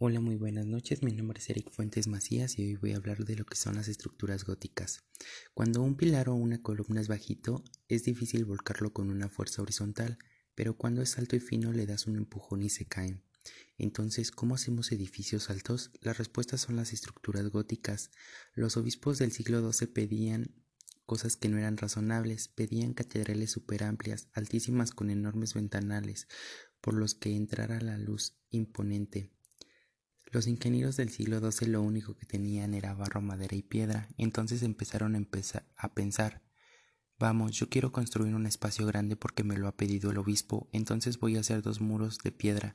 Hola, muy buenas noches. Mi nombre es Eric Fuentes Macías y hoy voy a hablar de lo que son las estructuras góticas. Cuando un pilar o una columna es bajito, es difícil volcarlo con una fuerza horizontal, pero cuando es alto y fino le das un empujón y se caen. Entonces, ¿cómo hacemos edificios altos? La respuesta son las estructuras góticas. Los obispos del siglo XII pedían cosas que no eran razonables, pedían catedrales super amplias, altísimas con enormes ventanales, por los que entrara la luz imponente. Los ingenieros del siglo XII lo único que tenían era barro, madera y piedra, entonces empezaron a, a pensar, vamos, yo quiero construir un espacio grande porque me lo ha pedido el obispo, entonces voy a hacer dos muros de piedra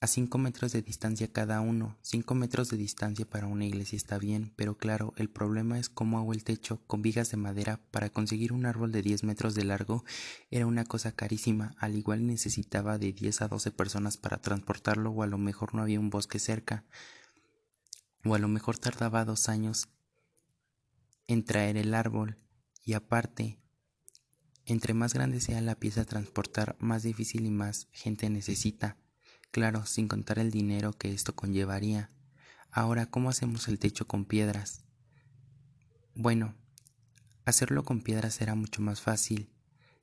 a cinco metros de distancia cada uno. Cinco metros de distancia para una iglesia está bien, pero claro, el problema es cómo hago el techo con vigas de madera. Para conseguir un árbol de diez metros de largo era una cosa carísima, al igual necesitaba de diez a doce personas para transportarlo o a lo mejor no había un bosque cerca, o a lo mejor tardaba dos años en traer el árbol, y aparte, entre más grande sea la pieza a transportar, más difícil y más gente necesita. Claro, sin contar el dinero que esto conllevaría. Ahora, ¿cómo hacemos el techo con piedras? Bueno, hacerlo con piedras era mucho más fácil,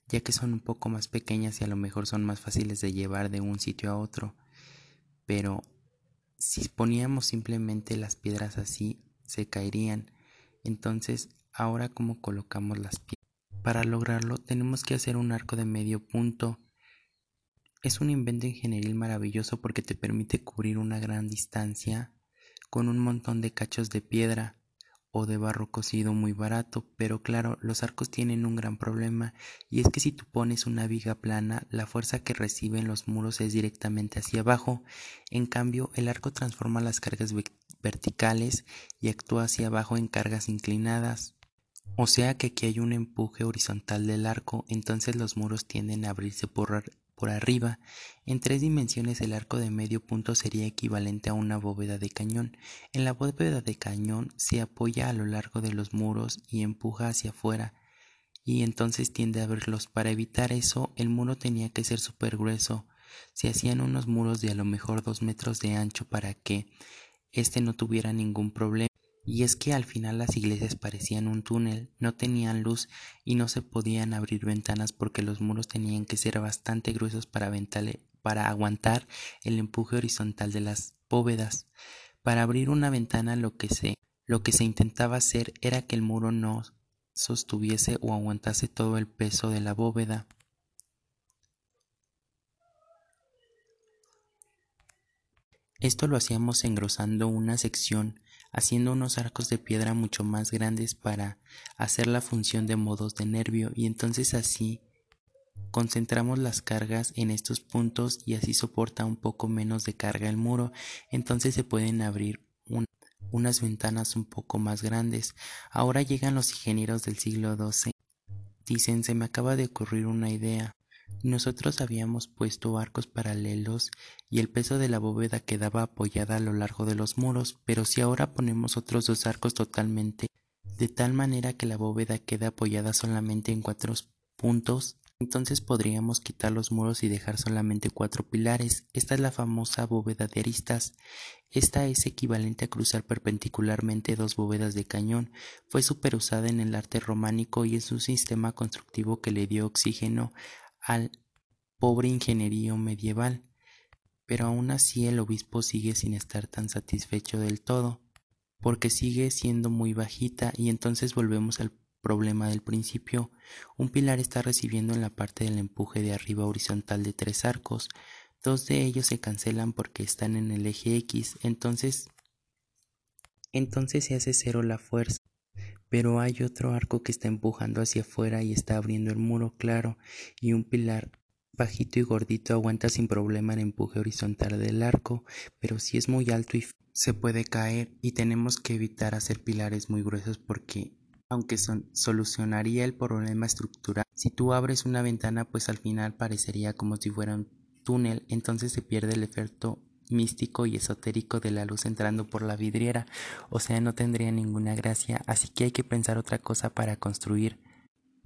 ya que son un poco más pequeñas y a lo mejor son más fáciles de llevar de un sitio a otro. Pero si poníamos simplemente las piedras así, se caerían. Entonces, ahora cómo colocamos las piedras. Para lograrlo tenemos que hacer un arco de medio punto es un invento ingenieril maravilloso porque te permite cubrir una gran distancia con un montón de cachos de piedra o de barro cocido muy barato, pero claro, los arcos tienen un gran problema y es que si tú pones una viga plana, la fuerza que reciben los muros es directamente hacia abajo, en cambio el arco transforma las cargas verticales y actúa hacia abajo en cargas inclinadas. O sea que aquí hay un empuje horizontal del arco, entonces los muros tienden a abrirse por por arriba. En tres dimensiones el arco de medio punto sería equivalente a una bóveda de cañón. En la bóveda de cañón se apoya a lo largo de los muros y empuja hacia afuera y entonces tiende a abrirlos. Para evitar eso, el muro tenía que ser súper grueso. Se hacían unos muros de a lo mejor dos metros de ancho para que éste no tuviera ningún problema. Y es que al final las iglesias parecían un túnel, no tenían luz y no se podían abrir ventanas porque los muros tenían que ser bastante gruesos para, aguantar el empuje horizontal de las bóvedas. Para abrir una ventana lo que se, lo que se intentaba hacer era que el muro no sostuviese o aguantase todo el peso de la bóveda. Esto lo hacíamos engrosando una sección haciendo unos arcos de piedra mucho más grandes para hacer la función de modos de nervio. Y entonces así concentramos las cargas en estos puntos y así soporta un poco menos de carga el muro. Entonces se pueden abrir unas ventanas un poco más grandes. Ahora llegan los ingenieros del siglo XII dicen se me acaba de ocurrir una idea nosotros habíamos puesto arcos paralelos y el peso de la bóveda quedaba apoyada a lo largo de los muros, pero si ahora ponemos otros dos arcos totalmente de tal manera que la bóveda quede apoyada solamente en cuatro puntos, entonces podríamos quitar los muros y dejar solamente cuatro pilares. Esta es la famosa bóveda de aristas. Esta es equivalente a cruzar perpendicularmente dos bóvedas de cañón. Fue super usada en el arte románico y es un sistema constructivo que le dio oxígeno al pobre ingenierío medieval, pero aún así el obispo sigue sin estar tan satisfecho del todo, porque sigue siendo muy bajita y entonces volvemos al problema del principio. Un pilar está recibiendo en la parte del empuje de arriba horizontal de tres arcos, dos de ellos se cancelan porque están en el eje X, entonces entonces se hace cero la fuerza pero hay otro arco que está empujando hacia afuera y está abriendo el muro claro y un pilar bajito y gordito aguanta sin problema el empuje horizontal del arco, pero si es muy alto y se puede caer y tenemos que evitar hacer pilares muy gruesos porque aunque solucionaría el problema estructural, si tú abres una ventana pues al final parecería como si fuera un túnel, entonces se pierde el efecto místico y esotérico de la luz entrando por la vidriera, o sea, no tendría ninguna gracia, así que hay que pensar otra cosa para construir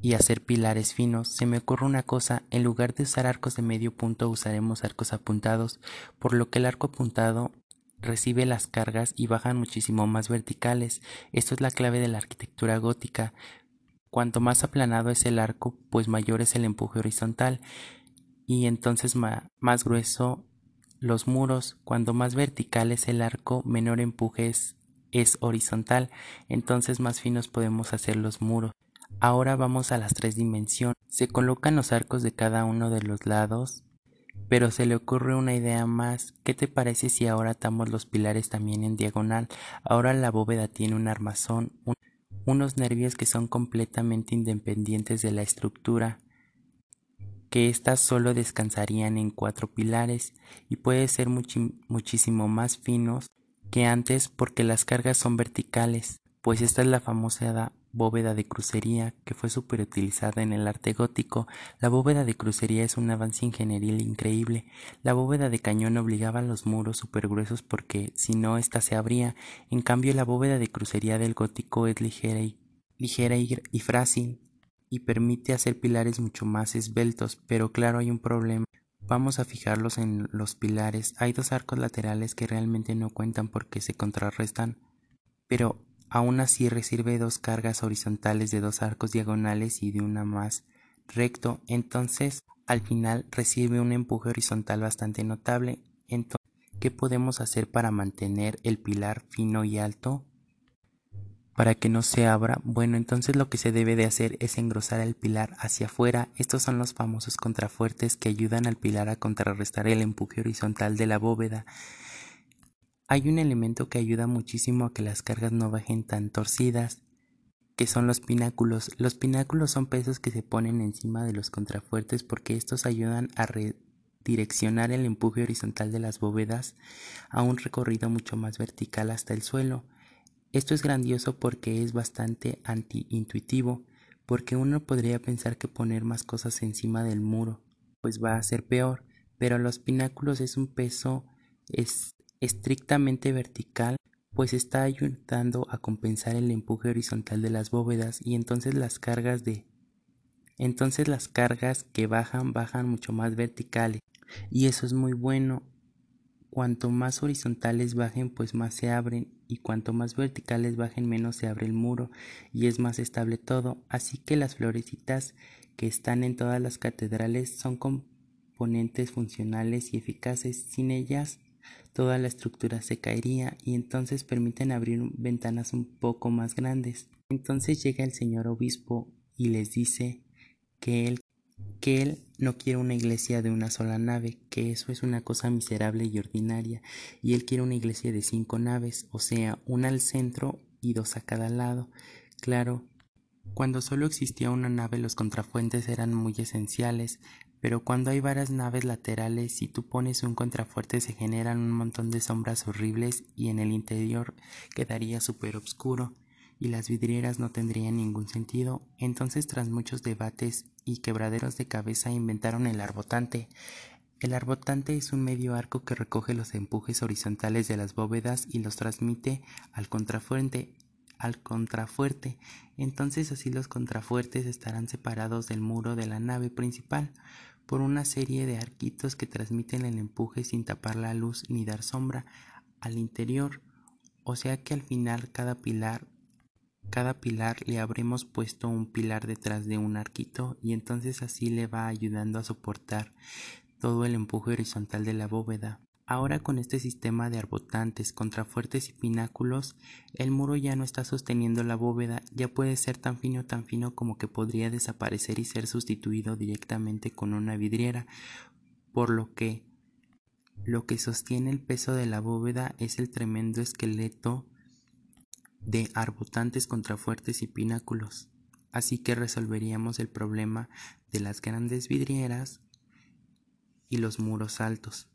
y hacer pilares finos. Se me ocurre una cosa, en lugar de usar arcos de medio punto usaremos arcos apuntados, por lo que el arco apuntado recibe las cargas y bajan muchísimo más verticales. Esto es la clave de la arquitectura gótica. Cuanto más aplanado es el arco, pues mayor es el empuje horizontal y entonces más grueso los muros. Cuando más vertical es el arco, menor empuje es, horizontal, entonces más finos podemos hacer los muros. Ahora vamos a las tres dimensiones. Se colocan los arcos de cada uno de los lados pero se le ocurre una idea más. ¿Qué te parece si ahora atamos los pilares también en diagonal? Ahora la bóveda tiene un armazón, unos nervios que son completamente independientes de la estructura, que éstas solo descansarían en cuatro pilares y puede ser muchísimo más finos que antes porque las cargas son verticales, pues esta es la famosa bóveda de crucería que fue utilizada en el arte gótico. La bóveda de crucería es un avance ingenieril increíble. La bóveda de cañón obligaba a los muros gruesos porque si no ésta se abría. En cambio la bóveda de crucería del gótico es ligera y, ligera y frágil y permite hacer pilares mucho más esbeltos, pero claro hay un problema. Vamos a fijarlos en los pilares. Hay dos arcos laterales que realmente no cuentan porque se contrarrestan, pero Aún así recibe dos cargas horizontales de dos arcos diagonales y de una más recto, entonces al final recibe un empuje horizontal bastante notable. Entonces, ¿qué podemos hacer para mantener el pilar fino y alto? Para que no se abra, bueno, entonces lo que se debe de hacer es engrosar el pilar hacia afuera. Estos son los famosos contrafuertes que ayudan al pilar a contrarrestar el empuje horizontal de la bóveda. Hay un elemento que ayuda muchísimo a que las cargas no bajen tan torcidas, que son los pináculos. Los pináculos son pesos que se ponen encima de los contrafuertes porque estos ayudan a redireccionar el empuje horizontal de las bóvedas a un recorrido mucho más vertical hasta el suelo. Esto es grandioso porque es bastante anti-intuitivo, porque uno podría pensar que poner más cosas encima del muro pues va a ser peor, pero los pináculos es un peso es estrictamente vertical, pues está ayudando a compensar el empuje horizontal de las bóvedas y entonces las cargas de entonces las cargas que bajan bajan mucho más verticales y eso es muy bueno. Cuanto más horizontales bajen, pues más se abren y cuanto más verticales bajen, menos se abre el muro y es más estable todo. Así que las florecitas que están en todas las catedrales son componentes funcionales y eficaces. Sin ellas toda la estructura se caería y entonces permiten abrir ventanas un poco más grandes. Entonces llega el señor obispo y les dice que él, que él no quiere una iglesia de una sola nave, que eso es una cosa miserable y ordinaria, y él quiere una iglesia de cinco naves, o sea, una al centro y dos a cada lado. Claro, cuando solo existía una nave los contrafuentes eran muy esenciales, pero cuando hay varias naves laterales, si tú pones un contrafuerte se generan un montón de sombras horribles y en el interior quedaría súper oscuro y las vidrieras no tendrían ningún sentido. Entonces, tras muchos debates y quebraderos de cabeza, inventaron el arbotante. El arbotante es un medio arco que recoge los empujes horizontales de las bóvedas y los transmite al contrafuerte al contrafuerte. Entonces así los contrafuertes estarán separados del muro de la nave principal por una serie de arquitos que transmiten el empuje sin tapar la luz ni dar sombra al interior, o sea que al final cada pilar cada pilar le habremos puesto un pilar detrás de un arquito y entonces así le va ayudando a soportar todo el empuje horizontal de la bóveda. Ahora con este sistema de arbotantes, contrafuertes y pináculos, el muro ya no está sosteniendo la bóveda, ya puede ser tan fino tan fino como que podría desaparecer y ser sustituido directamente con una vidriera, por lo que lo que sostiene el peso de la bóveda es el tremendo esqueleto de arbotantes, contrafuertes y pináculos. Así que resolveríamos el problema de las grandes vidrieras y los muros altos.